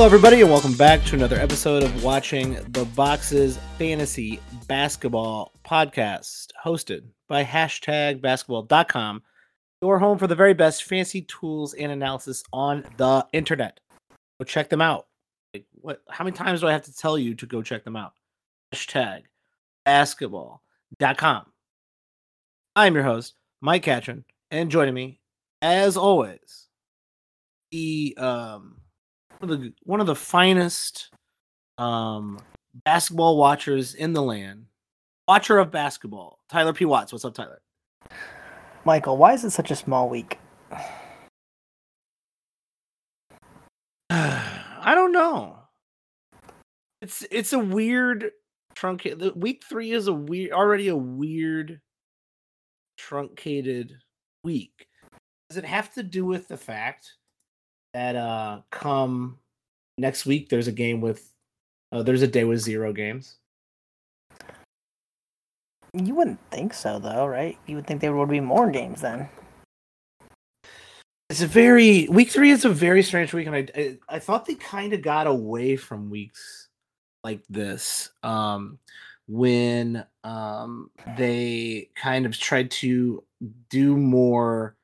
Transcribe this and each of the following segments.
Hello, everybody, and welcome back to another episode of Watching the Boxes Fantasy Basketball Podcast, hosted by hashtag basketball.com, your home for the very best fancy tools and analysis on the internet. Go check them out. Like, what? How many times do I have to tell you to go check them out? Hashtag basketball.com. I'm your host, Mike Catron, and joining me, as always, the um of the one of the finest um basketball watchers in the land, watcher of basketball, Tyler P. Watts. What's up, Tyler? Michael, why is it such a small week? I don't know. It's it's a weird truncated. Week three is a weird already a weird truncated week. Does it have to do with the fact that uh come next week there's a game with uh, there's a day with zero games? You wouldn't think so, though, right? You would think there would be more games then. It's a very week three is a very strange week, and I I, I thought they kind of got away from weeks like this um, when um, they kind of tried to do more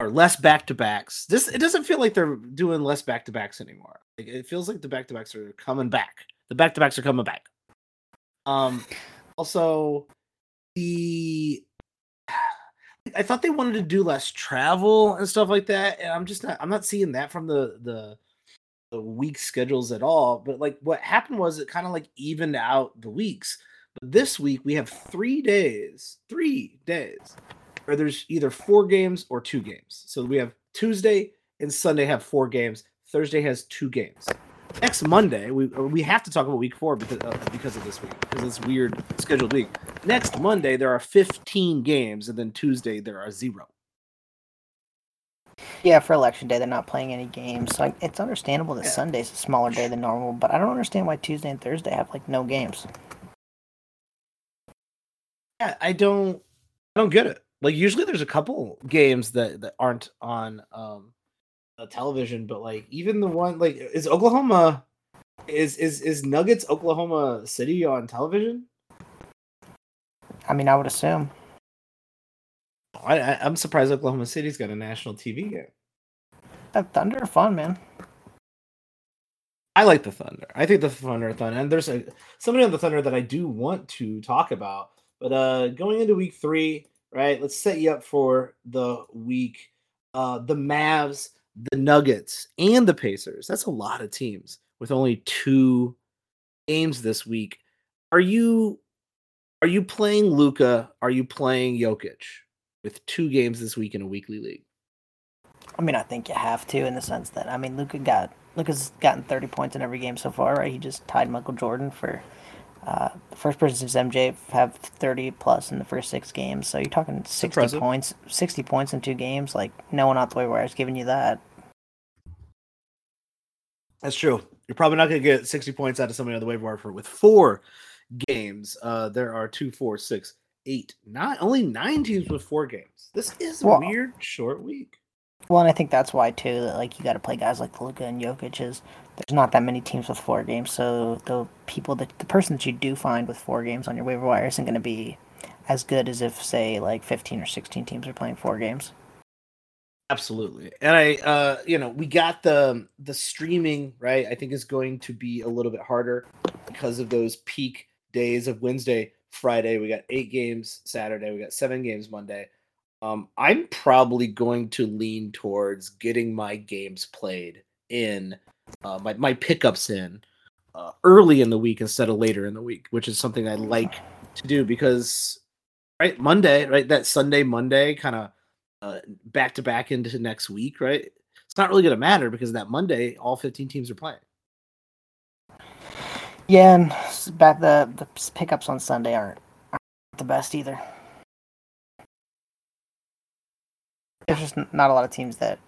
or less back to backs. This it doesn't feel like they're doing less back to backs anymore. Like, it feels like the back to backs are coming back. The back to backs are coming back. Um, also the I thought they wanted to do less travel and stuff like that, and I'm just not. I'm not seeing that from the the the week schedules at all. But like what happened was it kind of like evened out the weeks. But this week we have three days, three days where there's either four games or two games. So we have Tuesday and Sunday have four games. Thursday has two games. Next Monday, we we have to talk about week four because uh, because of this week because it's weird scheduled week. Next Monday there are 15 games, and then Tuesday there are zero. Yeah, for election day, they're not playing any games. So it's understandable that yeah. Sunday's a smaller day than normal, but I don't understand why Tuesday and Thursday have like no games. Yeah, I don't, I don't get it. Like usually, there's a couple games that that aren't on um television, but like even the one like is Oklahoma is is is Nuggets Oklahoma City on television? I mean, I would assume. I, I am surprised Oklahoma City's got a national TV game. That Thunder fun, man. I like the Thunder. I think the Thunder are fun, and there's a somebody on the Thunder that I do want to talk about. But uh going into week three, right? Let's set you up for the week. Uh the Mavs the Nuggets, and the Pacers. That's a lot of teams with only two games this week. Are you are you playing Luka? Are you playing Jokic with two games this week in a weekly league? I mean, I think you have to in the sense that I mean, Luka got Luka's gotten 30 points in every game so far, right? He just tied Michael Jordan for uh, the first person since MJ have 30 plus in the first six games. So you're talking 60 Impressive. points, 60 points in two games. Like no one out the way where I was giving you that. That's true. You're probably not going to get 60 points out of somebody on the waiver wire for with four games. Uh, there are two, four, six, eight, nine, only nine teams with four games. This is a well, weird short week. Well, and I think that's why too. That, like you got to play guys like Luka and Jokic. Is there's not that many teams with four games, so the people that the person that you do find with four games on your waiver wire isn't going to be as good as if say like 15 or 16 teams are playing four games. Absolutely. And I uh you know, we got the the streaming, right? I think is going to be a little bit harder because of those peak days of Wednesday, Friday. We got 8 games Saturday, we got 7 games Monday. Um I'm probably going to lean towards getting my games played in uh my my pickups in uh, early in the week instead of later in the week, which is something I like to do because right Monday, right that Sunday Monday kind of back to back into next week, right? It's not really going to matter because that Monday, all 15 teams are playing. Yeah, and back the the pickups on Sunday aren't, aren't the best either. There's just not a lot of teams that.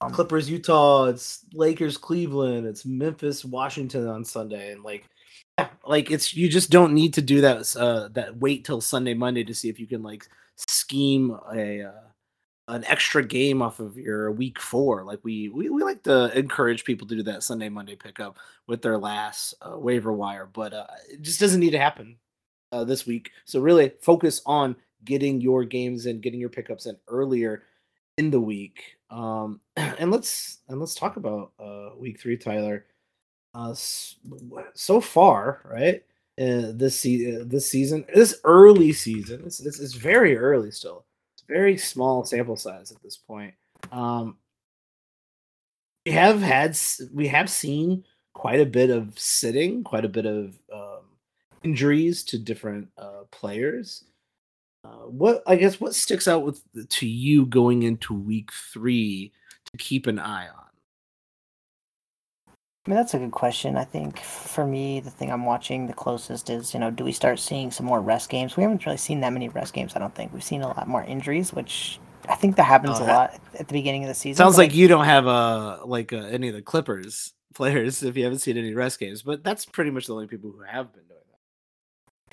Um, Clippers, Utah. It's Lakers, Cleveland. It's Memphis, Washington on Sunday, and like, yeah, like it's you just don't need to do that. Uh, that wait till Sunday, Monday to see if you can like scheme a uh, an extra game off of your week four. Like we we, we like to encourage people to do that Sunday Monday pickup with their last uh, waiver wire, but uh, it just doesn't need to happen uh, this week. So really focus on getting your games and getting your pickups in earlier in the week. Um, and let's and let's talk about uh, week three, Tyler. Uh, so far, right? Uh, this se- uh, this season, this early season, it's, it's, it's very early still It's very small sample size at this point. Um, we have had we have seen quite a bit of sitting, quite a bit of um, injuries to different uh, players. Uh, what I guess what sticks out with to you going into week three to keep an eye on? I mean, that's a good question. I think for me, the thing I'm watching the closest is, you know, do we start seeing some more rest games? We haven't really seen that many rest games, I don't think. We've seen a lot more injuries, which I think that happens oh, a lot at the beginning of the season. Sounds like, you don't have uh like uh, any of the Clippers players if you haven't seen any rest games, but that's pretty much the only people who have been doing.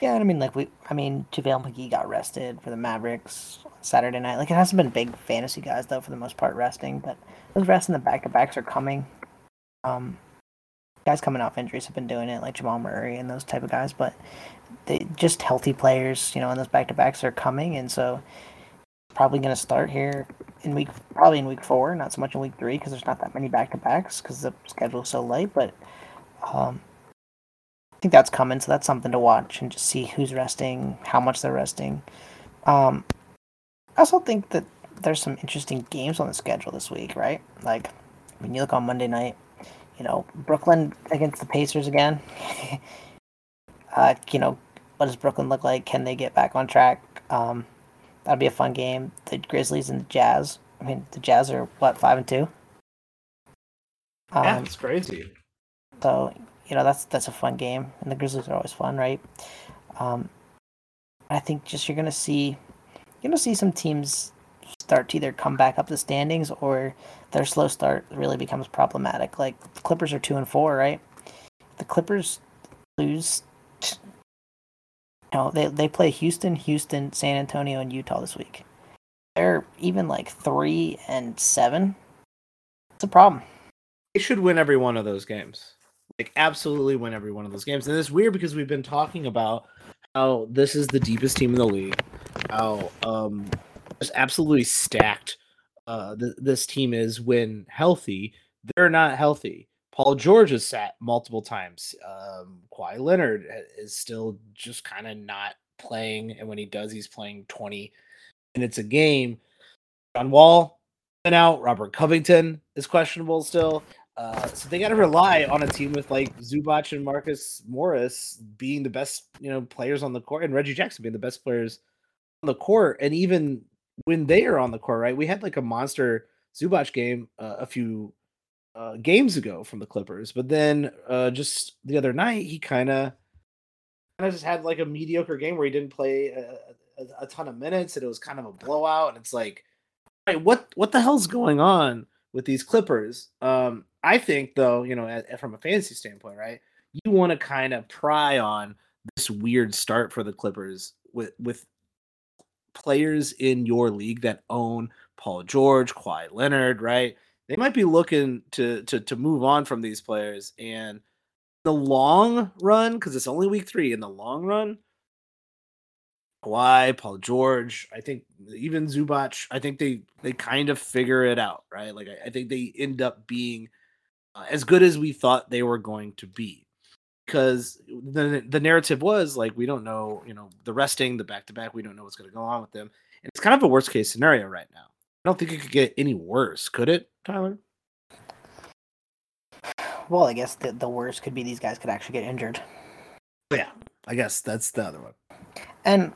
Yeah, I mean, like we, I mean, JaVale McGee got rested for the Mavericks Saturday night. Like it hasn't been big fantasy guys though, for the most part, resting, but those rests in the back to backs are coming. Um, guys coming off injuries have been doing it, like Jamal Murray and those type of guys. But they just healthy players, you know, and those back to backs are coming, and so probably going to start here in week probably in week four, not so much in week three because there's not that many back to backs because the schedule's so light. But um, think that's coming, so that's something to watch and just see who's resting, how much they're resting. Um, I also think that there's some interesting games on the schedule this week, right? Like when you look on Monday night, you know, Brooklyn against the Pacers again. uh, you know, what does Brooklyn look like? Can they get back on track? Um, that'd be a fun game. The Grizzlies and the Jazz. I mean, the Jazz are what five and two. Um, yeah, it's crazy. So you know that's that's a fun game, and the Grizzlies are always fun, right? Um, I think just you're gonna see, you're gonna see some teams start to either come back up the standings or their slow start really becomes problematic. Like the Clippers are two and four, right? The Clippers lose. You know, they they play Houston, Houston, San Antonio, and Utah this week. They're even like three and seven. It's a problem. They should win every one of those games. Like absolutely win every one of those games. And it's weird because we've been talking about how this is the deepest team in the league. How um just absolutely stacked uh, th- this team is when healthy. They're not healthy. Paul George has sat multiple times. Um, Kawhi Leonard is still just kind of not playing, and when he does, he's playing 20 minutes a game. John Wall been out. Robert Covington is questionable still. Uh, so they got to rely on a team with like Zubac and Marcus Morris being the best, you know, players on the court, and Reggie Jackson being the best players on the court, and even when they are on the court, right? We had like a monster Zubac game uh, a few uh, games ago from the Clippers, but then uh, just the other night he kind of kind of just had like a mediocre game where he didn't play a, a, a, ton of minutes and it was kind of a blowout. And it's like, right, what what the hell's going on with these Clippers? Um, I think though, you know, from a fantasy standpoint, right, you want to kind of pry on this weird start for the Clippers with with players in your league that own Paul George, Kawhi Leonard, right? They might be looking to to to move on from these players. And the long run, because it's only week three, in the long run, Kawhi, Paul George, I think even Zubac, I think they they kind of figure it out, right? Like I, I think they end up being uh, as good as we thought they were going to be because the the narrative was like we don't know, you know, the resting, the back to back, we don't know what's going to go on with them, and it's kind of a worst case scenario right now. I don't think it could get any worse, could it, Tyler? Well, I guess the the worst could be these guys could actually get injured. Yeah, I guess that's the other one. And,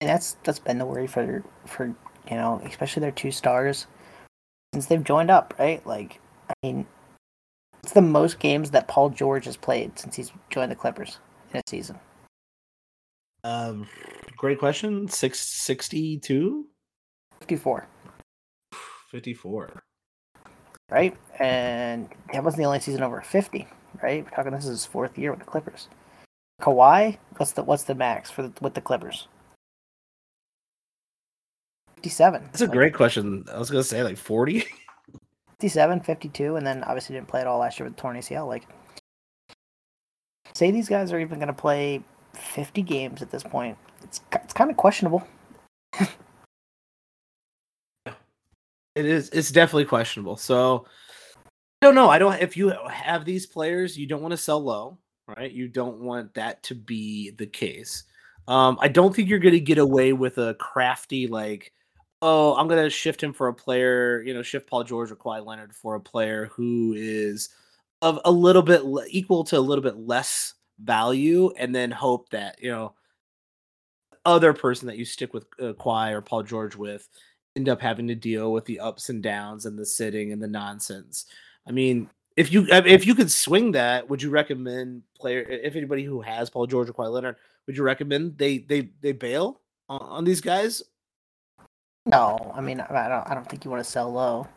and that's that's been the worry for for you know, especially their two stars since they've joined up, right? Like, I mean, it's the most games that Paul George has played since he's joined the Clippers in a season. Um, great question. Six sixty-two. Fifty-four. Fifty-four. Right, and that wasn't the only season over fifty. Right, we're talking this is his fourth year with the Clippers. Kawhi, what's the what's the max for the, with the Clippers? 57. That's a Like, great question. I was gonna say like 40. 57, 52, and then obviously didn't play at all last year with torn ACL. Like, say these guys are even going to play 50 games at this point. It's it's kind of questionable. It is. It's definitely questionable. So I don't know. I don't. If you have these players, you don't want to sell low, right? You don't want that to be the case. Um, I don't think you're going to get away with a crafty like, oh, I'm to shift him for a player. You know, shift Paul George or Kawhi Leonard for a player who is of a little bit le- equal to a little bit less value, and then hope that you know other person that you stick with uh, Kawhi or Paul George with end up having to deal with the ups and downs and the sitting and the nonsense. I mean, if you if you could swing that, would you recommend player if anybody who has Paul George or Kawhi Leonard, would you recommend they they they bail on, on these guys? No, I mean, I don't. I don't think you want to sell low,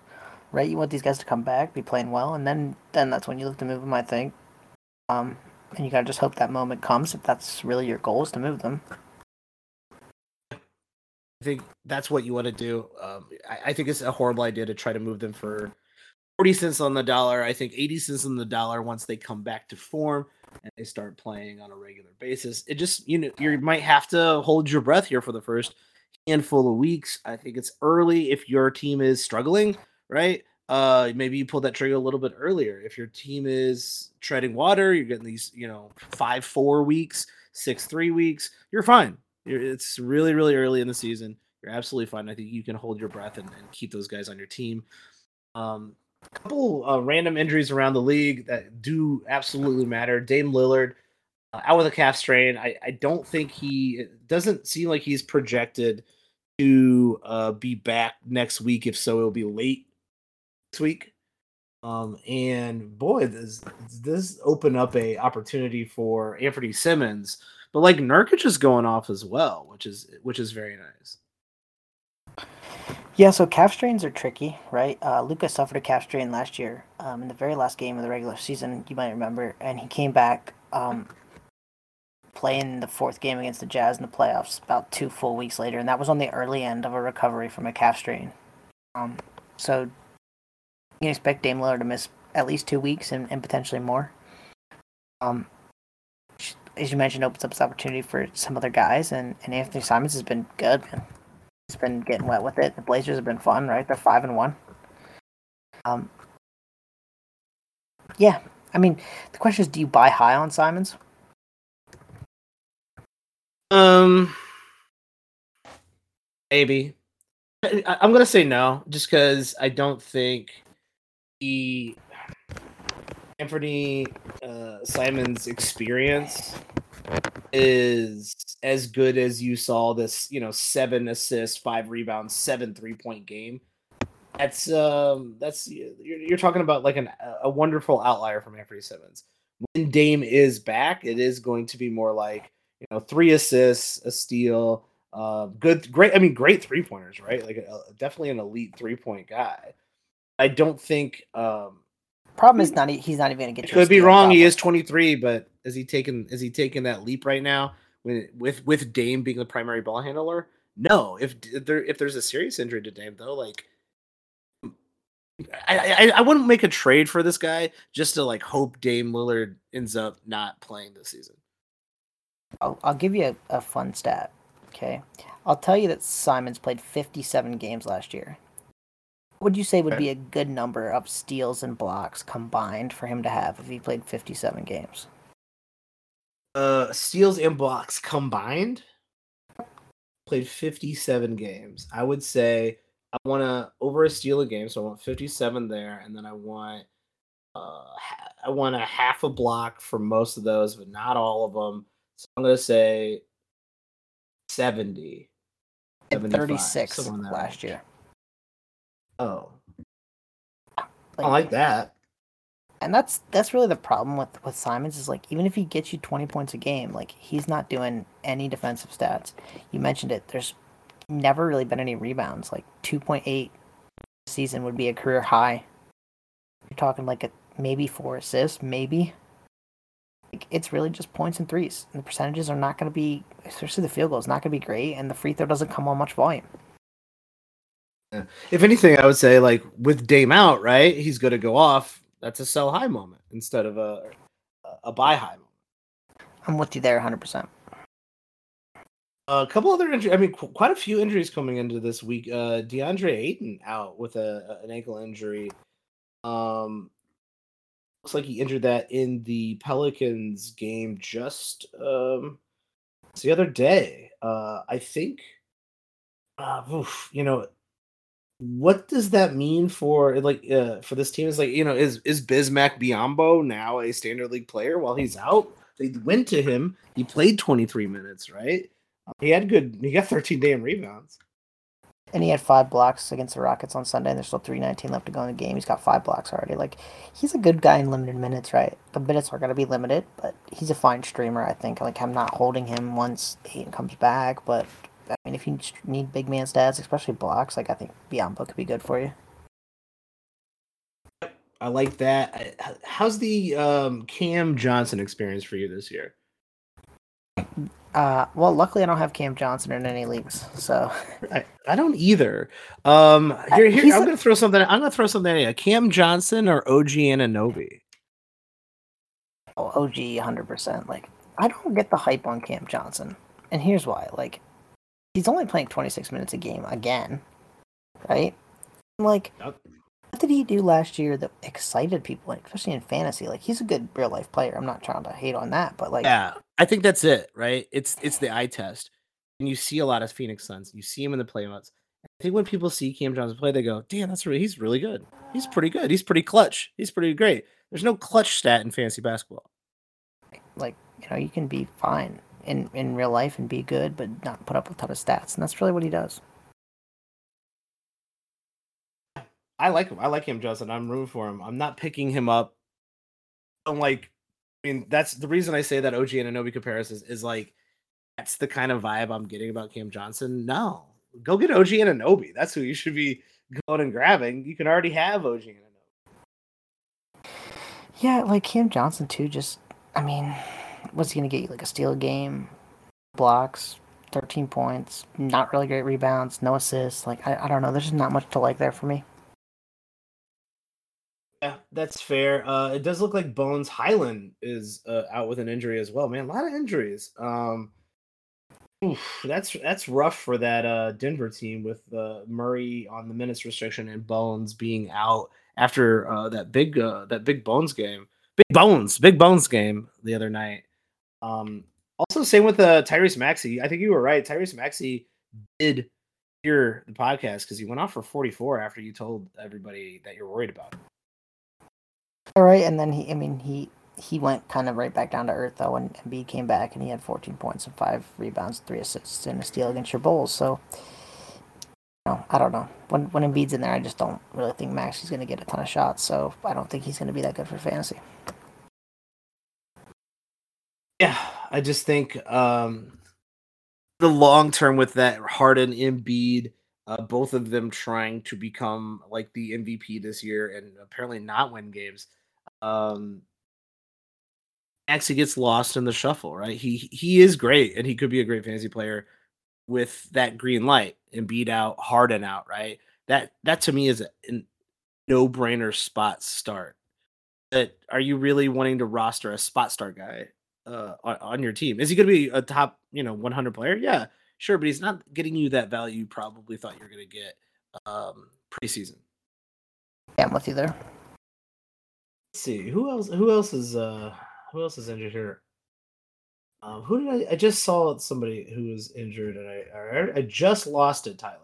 right? You want these guys to come back, be playing well, and then then that's when you look to move them. I think. Um, and you gotta just hope that moment comes if that's really your goal is to move them. I think that's what you want to do. Um, I, I think it's a horrible idea to try to move them for 40 cents on the dollar. I think 80 cents on the dollar once they come back to form and they start playing on a regular basis. It just, you know, you might have to hold your breath here for the first handful of weeks. I think it's early if your team is struggling, right? Uh, maybe you pull that trigger a little bit earlier. If your team is treading water, you're getting these, you know, five, four weeks, six, three weeks, you're fine. You're, it's really, really early in the season. You're absolutely fine. I think you can hold your breath and, and keep those guys on your team. Um, a couple uh, random injuries around the league that do absolutely matter. Dame Lillard out with a calf strain. I, I don't think he doesn't seem like he's projected to uh, be back next week. If so, it'll be late this week. Um, and boy, this this open up a opportunity for Anthony Simons, but like Nurkic is going off as well, which is which is very nice. Yeah, so calf strains are tricky, right? Uh, Lucas suffered a calf strain last year um, in the very last game of the regular season, you might remember, and he came back um, playing the fourth game against the Jazz in the playoffs about two full weeks later, and that was on the early end of a recovery from a calf strain. Um, so you can expect Dame Lillard to miss at least two weeks and, and potentially more. Um, as you mentioned, opens up this opportunity for some other guys, and, and Anthony Simons has been good, man. He's been getting wet with it. The Blazers have been fun, right? They're five and one. Um, yeah, I mean, the question is, do you buy high on Simons? Um, maybe. I, I'm gonna say no, just because I don't think he Anthony uh, Simons experience is as good as you saw this, you know, seven assists, five rebounds, seven three point game. That's um, that's you're, you're talking about like an, a wonderful outlier from Anthony Simons. When Dame is back, it is going to be more like you know three assists, a steal, uh, good, great. I mean, great three pointers, right? Like uh, definitely an elite three point guy. I don't think um, Problem is not he's not even gonna get. I could be wrong. He is 23, but is he taking is he taking that leap right now with with with Dame being the primary ball handler? No. If, if there if there's a serious injury to Dame though, like I, I I wouldn't make a trade for this guy just to like hope Dame Lillard ends up not playing this season. I'll, I'll give you a, a fun stat. Okay, I'll tell you that Simons played 57 games last year. What would you say would Okay. be a good number of steals and blocks combined for him to have if he played 57 games? Uh, steals and blocks combined played 57 games. I would say I want to over a steal a game, so I want 57 there, and then I want uh I want a half a block for most of those, but not all of them. So I'm gonna say 70. 36 somewhere in that last year. Oh, I like that. and that's that's really the problem with with Simons is like even if he gets you 20 points a game, like he's not doing any defensive stats. You mentioned it. There's never really been any rebounds. Like 2.8 season would be a career high. You're talking like a maybe four assists, maybe. It's really just points and threes. And the percentages are not going to be, especially the field goal is not going to be great, and the free throw doesn't come on much volume. If anything, I would say like with Dame out, right? He's going to go off. That's a sell high moment instead of a a buy high moment. I'm with you there 100%. A couple other injuries. I mean, qu- quite a few injuries coming into this week. Uh, DeAndre Ayton out with a an ankle injury. Um, looks like he injured that in the Pelicans game just um the other day. Uh, I think. Uh, oof, you know, what does that mean for like uh, for this team? Is like you know, is is Bismack Biyombo now a standard league player while he's out? They went to him. He played 23 minutes, right? He had good. He got 13 damn rebounds. And he had five blocks against the Rockets on Sunday, and there's still 319 left to go in the game. He's got five blocks already. Like, he's a good guy in limited minutes, right? The minutes are going to be limited, but he's a fine streamer, I think. Like, I'm not holding him once Ayton comes back, but I mean, if you need big man stats, especially blocks, like, I think Biyombo could be good for you. I like that. How's the um, Cam Johnson experience for you this year? Uh, well, luckily I don't have Cam Johnson in any leagues, so I, I don't either. Um, here, here I'm a, gonna throw something. I'm gonna throw something at you. Cam Johnson or OG Anunoby? Oh, OG, hundred percent. Like I don't get the hype on Cam Johnson, and here's why. Like he's only playing 26 minutes a game again, right? Like did he do last year that excited people, especially in fantasy? Like he's a good real life player. I'm not trying to hate on that, but like yeah, I think that's it, right? It's it's the eye test, and you see a lot of Phoenix Suns. You see him in the playoffs. I think when people see Cam Johnson play, they go, "Damn, that's really he's really good. He's pretty good. He's pretty clutch. He's pretty great." There's no clutch stat in fantasy basketball. Like you know, you can be fine in in real life and be good, but not put up a ton of stats, and that's really what he does. I like him. I like him, Justin. I'm rooting for him. I'm not picking him up. I'm like, I mean, that's the reason I say that OG Anunoby comparison is, is like, that's the kind of vibe I'm getting about Cam Johnson. No, go get OG Anunoby. That's who you should be going and grabbing. You can already have OG Anunoby. Yeah, like Cam Johnson too. Just, I mean, what's he gonna get you? Like a steal game, blocks, 13 points, not really great rebounds, no assists. Like I, I don't know. There's just not much to like there for me. Yeah, that's fair. Uh, it does look like Bones Hyland is uh, out with an injury as well. Man, a lot of injuries. Um, oof, that's that's rough for that uh, Denver team with uh, Murray on the minutes restriction and Bones being out after uh, that big uh, that big Bones game. Big Bones, big Bones game the other night. Um, also, same with Tyrese Maxey. I think you were right. Tyrese Maxey did hear the podcast because he went off for 44 after you told everybody that you're worried about him. All right, and then he, I mean, he he went kind of right back down to earth though, and Embiid came back and he had 14 points and five rebounds, three assists, and a steal against your Bulls. So, you know, I don't know. When when Embiid's in there, I just don't really think Max is going to get a ton of shots. So I don't think he's going to be that good for fantasy. Yeah, I just think um, the long term with that Harden Embiid. Uh, both of them trying to become like the MVP this year and apparently not win games um actually gets lost in the shuffle, right? He he is great and he could be a great fantasy player with that green light and beat out Harden out, right? That that to me is a, a no-brainer spot start. But are you really wanting to roster a spot start guy uh, on, on your team? Is he going to be a top, you know, 100 player? Yeah, sure, but he's not getting you that value you probably thought you were going to get um, preseason. Yeah, I'm with you there see who else. Who else is uh who else is injured here? Um, who did I? I just saw somebody who was injured, and I I, I just lost it. Tyler,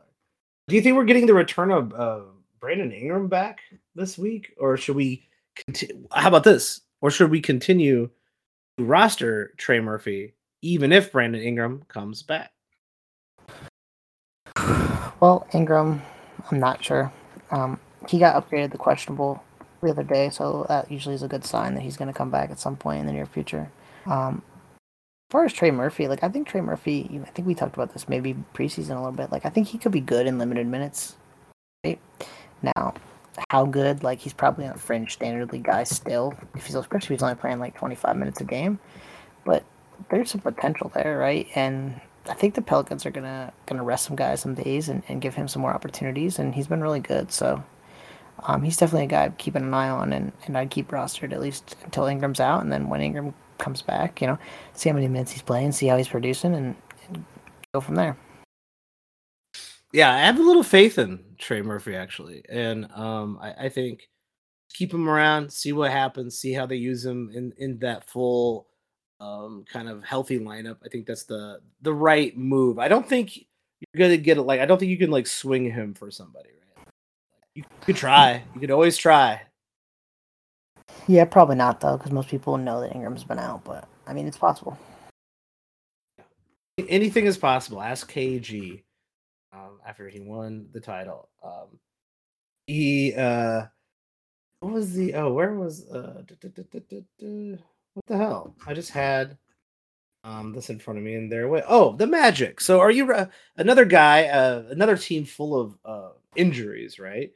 do you think we're getting the return of uh, Brandon Ingram back this week, or should we? Continue, how about this? Or should we continue to roster Trey Murphy even if Brandon Ingram comes back? Well, Ingram, I'm not sure. Um, he got upgraded to questionable the other day, so that usually is a good sign that he's going to come back at some point in the near future. Um, as far as Trey Murphy, like I think Trey Murphy, I think we talked about this maybe preseason a little bit. Like I think he could be good in limited minutes. Right? Now, how good? Like he's probably a fringe standard league guy still. If he's especially if he's only playing like 25 minutes a game, but there's some potential there, right? And I think the Pelicans are gonna gonna rest some guys some days and, and give him some more opportunities, and he's been really good. So um, he's definitely a guy keeping an eye on, and, and I'd keep rostered at least until Ingram's out, and then when Ingram comes back, you know, see how many minutes he's playing, see how he's producing, and, and go from there. Yeah, I have a little faith in Trey Murphy actually, and um, I, I think keep him around, see what happens, see how they use him in in that full um, kind of healthy lineup. I think that's the the right move. I don't think you're gonna get it. Like I don't think you can like swing him for somebody. You could try. You could always try. Yeah, probably not though, because most people know that Ingram's been out. But I mean, it's possible. Anything is possible. Ask KG um, after he won the title. Um, he uh, what was the oh where was uh what the hell? I just had um this in front of me and there wait oh the magic so are you uh, another guy uh another team full of uh injuries right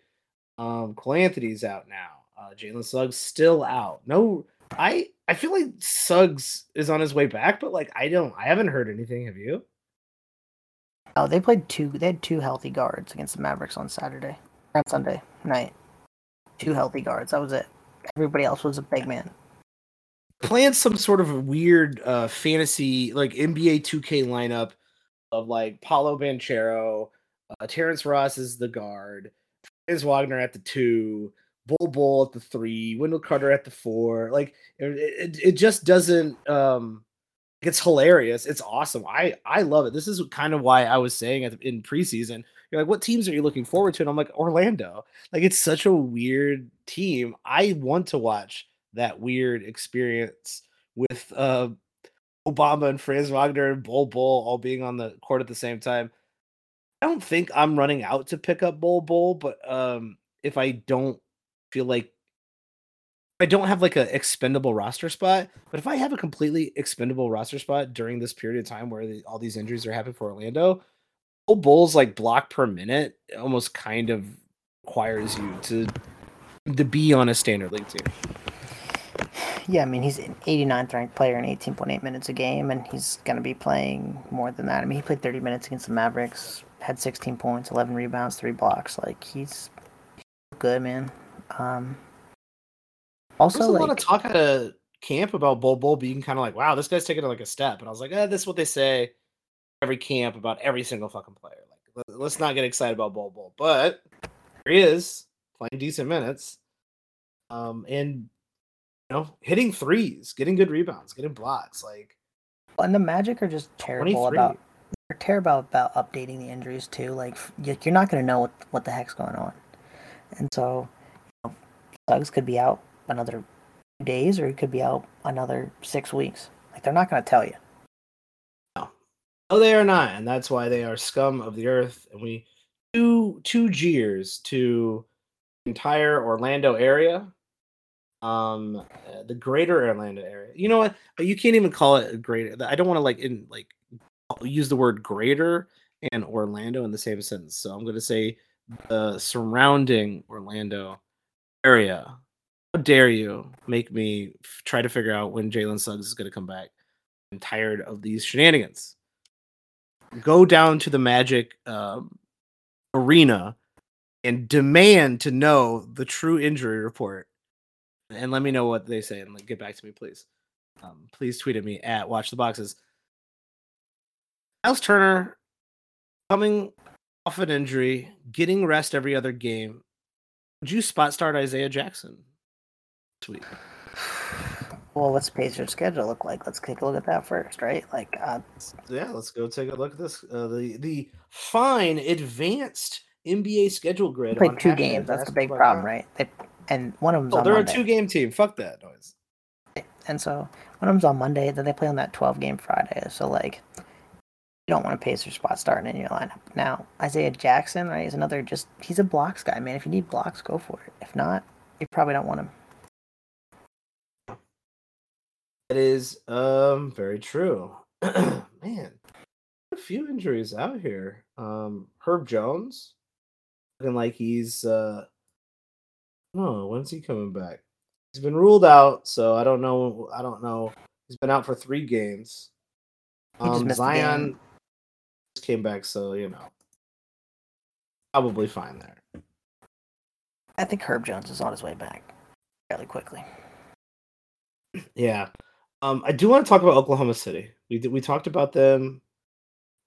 um Cole Anthony's out now uh Jalen Suggs still out no I I feel like Suggs is on his way back but like I don't I haven't heard anything have you Oh, they played two. They had two healthy guards against the Mavericks on Saturday, on Sunday night. Two healthy guards. That was it. Everybody else was a big man. Playing some sort of a weird uh, fantasy like NBA 2K lineup of like Paolo Banchero, uh, Terrence Ross is the guard, Franz Wagner at the two, Bol Bol at the three, Wendell Carter at the four. Like it, it, it just doesn't. um it's hilarious. It's awesome. I I love it. This is kind of why I was saying in preseason, you're like, what teams are you looking forward to? And I'm like, Orlando. Like it's such a weird team. I want to watch that weird experience with uh Obama and Franz Wagner and Bol Bol all being on the court at the same time. I don't think I'm running out to pick up Bol Bol, but um if I don't feel like I don't have like an expendable roster spot, but if I have a completely expendable roster spot during this period of time where the, all these injuries are happening for Orlando, Bol Bol's like block per minute almost kind of requires you to to be on a standard league team. Yeah, I mean he's an 89th ranked player in 18.8 minutes a game, and he's going to be playing more than that. I mean he played 30 minutes against the Mavericks, had 16 points, 11 rebounds, three blocks. Like he's good, man. Um, also, There's a like, lot of talk at a camp about Bol Bol being kind of like, wow, this guy's taking like a step. And I was like, eh, this is what they say every camp about every single fucking player. Like, let's not get excited about Bol Bol. But here he is playing decent minutes. Um, and know, hitting threes, getting good rebounds, getting blocks. Like, and the Magic are just terrible about they're terrible about updating the injuries too. Like, you're not going to know what what the heck's going on, and so you know, Suggs could be out another days or he could be out another six weeks. Like they're not going to tell you. No, no, they are not, and that's why they are scum of the earth. And we two two jeers to entire Orlando area, um, the greater Orlando area. You know what? You can't even call it a greater. I don't want to like in like use the word greater and Orlando in the same sentence. So I'm going to say the surrounding Orlando area how dare you make me f- try to figure out when Jalen Suggs is going to come back? I'm tired of these shenanigans. Go down to the Magic um, arena and demand to know the true injury report, and let me know what they say and like, get back to me, please. Um, please tweet at me at Watch the Boxes. Miles Turner coming off an injury, getting rest every other game. Would you spot start Isaiah Jackson? Sweet. Well, what's the Pacers' schedule look like? Let's take a look at that first, right? Like, uh, yeah, let's go take a look at this. Uh, the the fine advanced NBA schedule grid. Play two games. That's the big problem, right? They, and one of them's. Oh, they're Monday. a two game team. Fuck that noise. And so one of them's on Monday. Then they play on that twelve game Friday. So like, you don't want to a Pacers spot starting in your lineup now. Isaiah Jackson, right? Is another just he's a blocks guy, man. If you need blocks, go for it. If not, you probably don't want him. That is um very true. Man, a few injuries out here. Um Herb Jones looking like he's uh no, when's he coming back? He's been ruled out, so I don't know I don't know. He's been out for three games. Um Zion came back, so you know, probably fine there. I think Herb Jones is on his way back fairly quickly. Yeah, um, I do want to talk about Oklahoma City. We we talked about them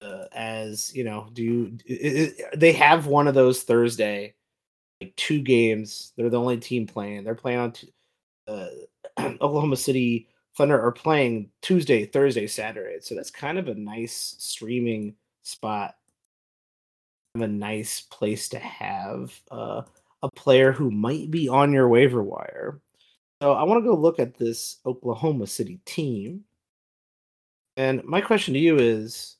uh, as you know. Do you, it, it, they have one of those Thursday like two games? They're the only team playing. They're playing on t- uh, Oklahoma City Thunder are playing Tuesday, Thursday, Saturday. So that's kind of a nice streaming spot. A nice place to have uh, a player who might be on your waiver wire. So I want to go look at this Oklahoma City team. And my question to you is: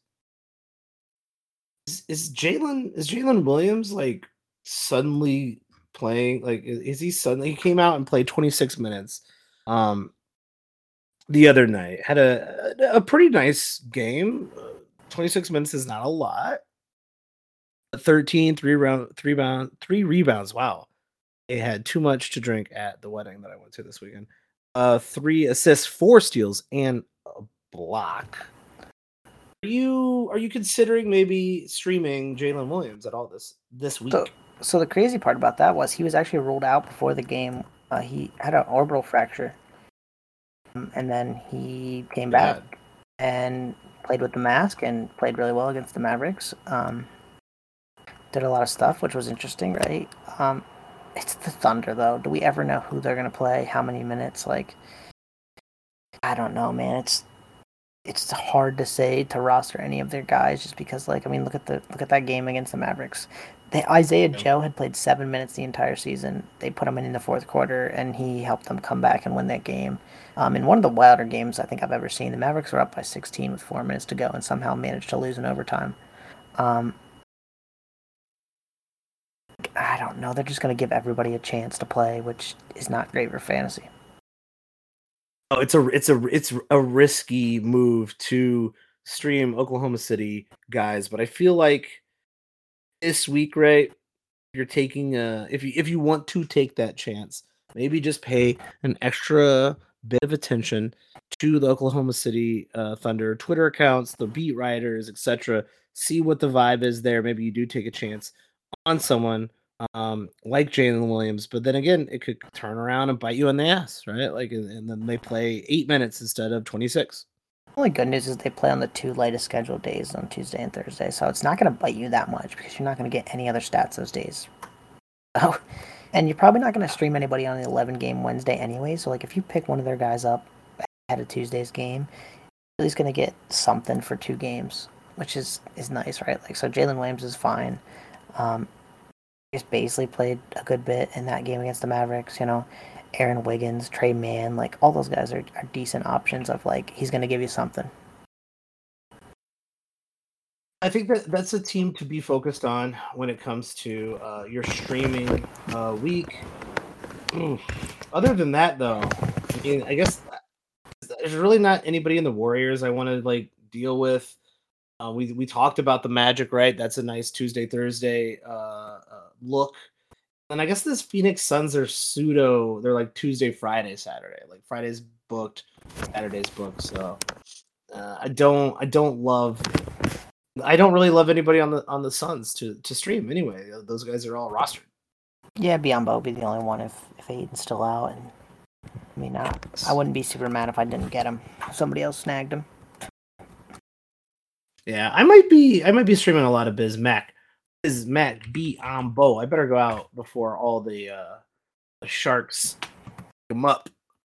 Is, is Jalen is Jalen Williams like suddenly playing? Like, is, he suddenly he came out and played 26 minutes? Um, the other night. Had a a pretty nice game. 26 minutes is not a lot. 13, three round, three bound, three rebounds. Wow. They had too much to drink at the wedding that I went to this weekend. Uh, three assists, four steals, and a block. Are you are you considering maybe streaming Jalen Williams at all this this week? So, so the crazy part about that was he was actually ruled out before the game. Uh, he had an orbital fracture and then he came back and played with the mask and played really well against the Mavericks. Um, did a lot of stuff, which was interesting, right? Um, it's the Thunder, though. Do we ever know who they're gonna play? How many minutes? Like, I don't know, man. It's it's hard to say to roster any of their guys just because, like, I mean, look at the look at that game against the Mavericks. They, Isaiah yeah. Joe had played seven minutes the entire season. They put him in in the fourth quarter, and he helped them come back and win that game. Um, in one of the wilder games I think I've ever seen, the Mavericks were up by 16 with four minutes to go and somehow managed to lose in overtime. Um, I don't know. They're just going to give everybody a chance to play, which is not great for fantasy. Oh, it's a it's a it's a risky move to stream Oklahoma City guys, but I feel like this week, right? You're taking a if you if you want to take that chance, maybe just pay an extra bit of attention to the Oklahoma City uh, Thunder Twitter accounts, the beat writers, etc. See what the vibe is there. Maybe you do take a chance on someone um, like Jalen Williams, but then again, it could turn around and bite you in the ass, right? Like, and then they play eight minutes instead of twenty six. Only good news is they play on the two lightest scheduled days on Tuesday and Thursday, so it's not going to bite you that much because you're not going to get any other stats those days. Oh, and you're probably not going to stream anybody on the 11 game Wednesday anyway. So like if you pick one of their guys up ahead of Tuesday's game, at least going to get something for two games, which is is nice, right? Like so, Jalen Williams is fine. Um, just basically played a good bit in that game against the Mavericks. You know, Aaron Wiggins, Tre Mann, like all those guys are, are decent options of like he's going to give you something. I think that that's a team to be focused on when it comes to uh, your streaming uh, week. Other than that, though, I mean, I guess there's really not anybody in the Warriors I want to like deal with. Uh, we we talked about the Magic, right? That's a nice Tuesday Thursday uh, look. And I guess this Phoenix Suns are pseudo. They're like Tuesday, Friday, Saturday. Like Friday's booked, Saturday's booked. So uh, I don't I don't love I don't really love anybody on the on the Suns to to stream anyway. Those guys are all rostered. Yeah, Biyombo would be the only one if if Ayton's still out, and I mean, I, I wouldn't be super mad if I didn't get him. Somebody else snagged him. Yeah, I might be I might be streaming a lot of Bismack. Bismack Biyombo. I better go out before all the uh sharks come up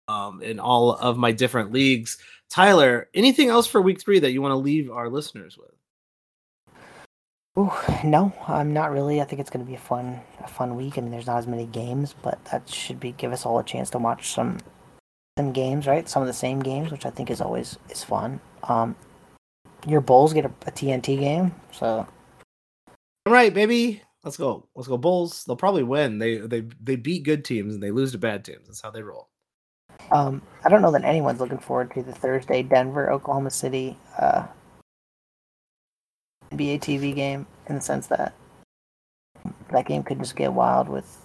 um in all of my different leagues. Tyler, anything else for week three that you want to leave our listeners with? Ooh, no, I'm not really. I think it's going to be a fun, a fun week. I mean, there's not as many games, but that should be give us all a chance to watch some, some games, right? Some of the same games, which I think is always is fun. Um, your Bulls get a, a TNT game, so. All right, baby. Let's go. Let's go Bulls. They'll probably win. They they they beat good teams and they lose to bad teams. That's how they roll. Um, I don't know that anyone's looking forward to the Thursday Denver Oklahoma City uh, NBA TV game in the sense that that game could just get wild with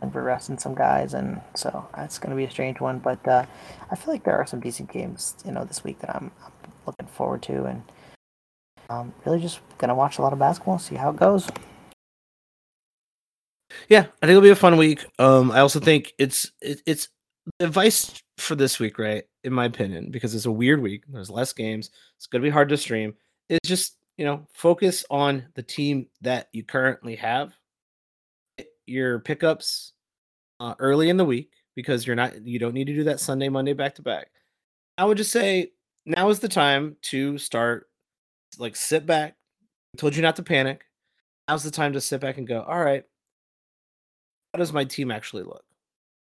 Denver resting some guys, and so that's going to be a strange one. But uh, I feel like there are some decent games, you know, this week that I'm, I'm looking forward to, and um, really just gonna watch a lot of basketball, and see how it goes. Yeah, I think it'll be a fun week. Um, I also think it's it, it's advice for this week, right? In my opinion, because it's a weird week. There's less games. It's gonna be hard to stream. It's just you know focus on the team that you currently have. Your pickups uh, early in the week because you're not you don't need to do that Sunday Monday back to back. I would just say now is the time to start like sit back. I told you not to panic. Now's the time to sit back and go, all right, how does my team actually look?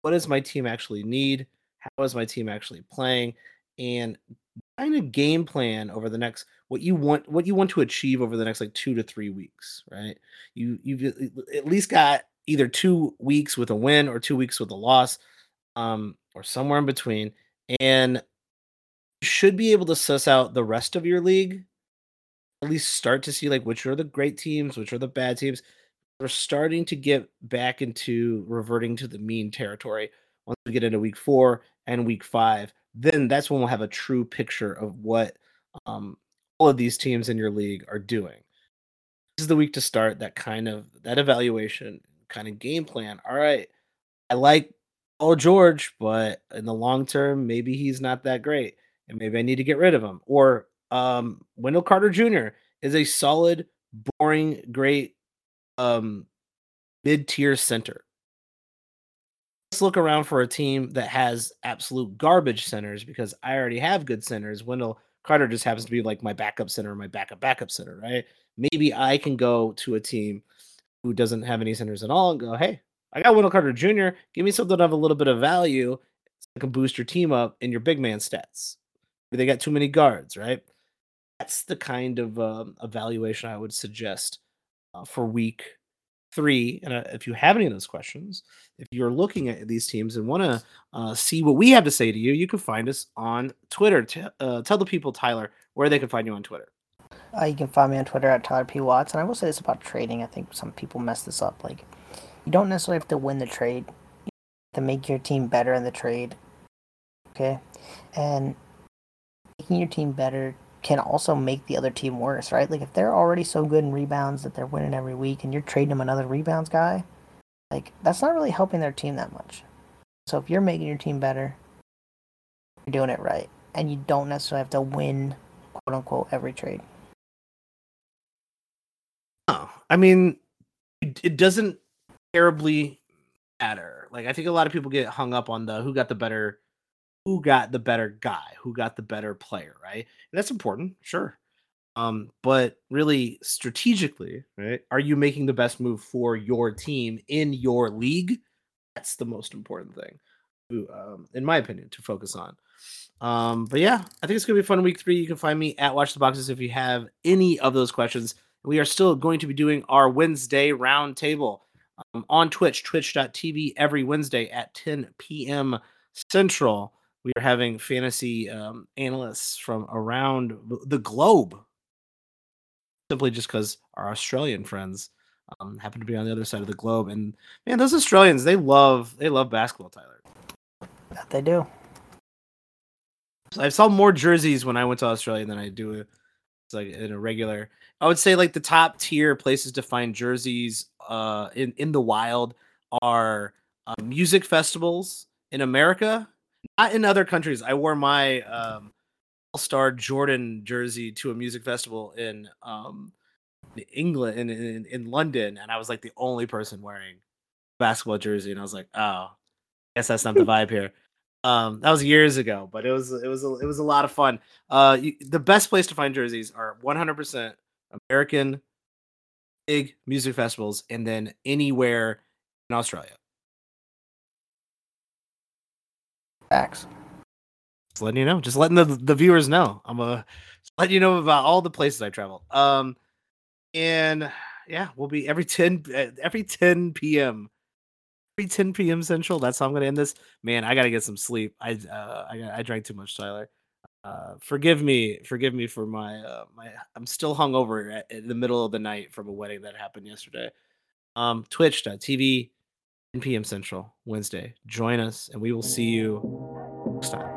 What does my team actually need? How is my team actually playing? And kind of game plan over the next what you want what you want to achieve over the next like two to three weeks, right? You you've at least got either two weeks with a win or two weeks with a loss, um, or somewhere in between, and should be able to suss out the rest of your league. At least start to see like which are the great teams, which are the bad teams we're starting to get back into reverting to the mean territory once we get into week four and week five. Then that's when we'll have a true picture of what um, all of these teams in your league are doing. This is the week to start that kind of that evaluation kind of game plan. All right, I like Paul George, but in the long term, maybe he's not that great, and maybe I need to get rid of him. Or um, Wendell Carter Jr. is a solid, boring, great um mid-tier center. Let's look around for a team that has absolute garbage centers because I already have good centers. Wendell Carter just happens to be like my backup center, my backup backup center, right? Maybe I can go to a team who doesn't have any centers at all and go, hey, I got Wendell Carter Jr. Give me something have a little bit of value that can boost your team up in your big man stats. They got too many guards, right? That's the kind of um, evaluation I would suggest uh, for week three. And uh, if you have any of those questions, if you're looking at these teams and want to uh, see what we have to say to you, you can find us on Twitter. T- uh, tell the people, Tyler, where they can find you on Twitter. Uh, you can find me on Twitter at Tyler P. Watts. And I will say this about trading. I think some people mess this up. Like, you don't necessarily have to win the trade to make your team better in the trade. Okay? And making your team better can also make the other team worse, right? Like if they're already so good in rebounds that they're winning every week and you're trading them another rebounds guy, like that's not really helping their team that much. So if you're making your team better, you're doing it right. And you don't necessarily have to win quote unquote every trade. Oh, I mean, it, doesn't terribly matter. Like I think a lot of people get hung up on the who got the better who got the better guy, who got the better player, right? And that's important, sure. Um, but really strategically, right? Are you making the best move for your team in your league? That's the most important thing, to, um, in my opinion, to focus on. Um, but yeah, I think it's gonna be fun week three. You can find me at Watch the Boxes if you have any of those questions. We are still going to be doing our Wednesday roundtable um, on Twitch, twitch.tv every Wednesday at 10 p.m. Central we are having fantasy um, analysts from around the globe. Simply just because our australian friends um, happen to be on the other side of the globe and man those australians they love they love basketball tyler. That they do. I saw more jerseys when i went to australia than i do it's like in a regular i would say like the top tier places to find jerseys uh in in the wild are uh, music festivals in america not in other countries. I wore my um, All Star Jordan jersey to a music festival in um, England in, in, in London, and I was like the only person wearing basketball jersey, and I was like, oh, I guess that's not the vibe here. Um, that was years ago, but it was it was a, it was a lot of fun. Uh, you, the best place to find jerseys are 100% American big music festivals, and then anywhere in Australia. Facts. Just letting you know, just letting the, the viewers know. I'm a uh, letting you know about all the places I traveled. Um, and yeah, we'll be every 10 eh, every 10 p.m. Every 10 p.m. Central. That's how I'm gonna end this. Man, I gotta get some sleep. I uh, I, I drank too much, Tyler. Uh, forgive me, forgive me for my uh, my. I'm still hungover at, in the middle of the night from a wedding that happened yesterday. Um, Twitch.tv 10 p.m. Central, Wednesday. Join us, and we will see you next time.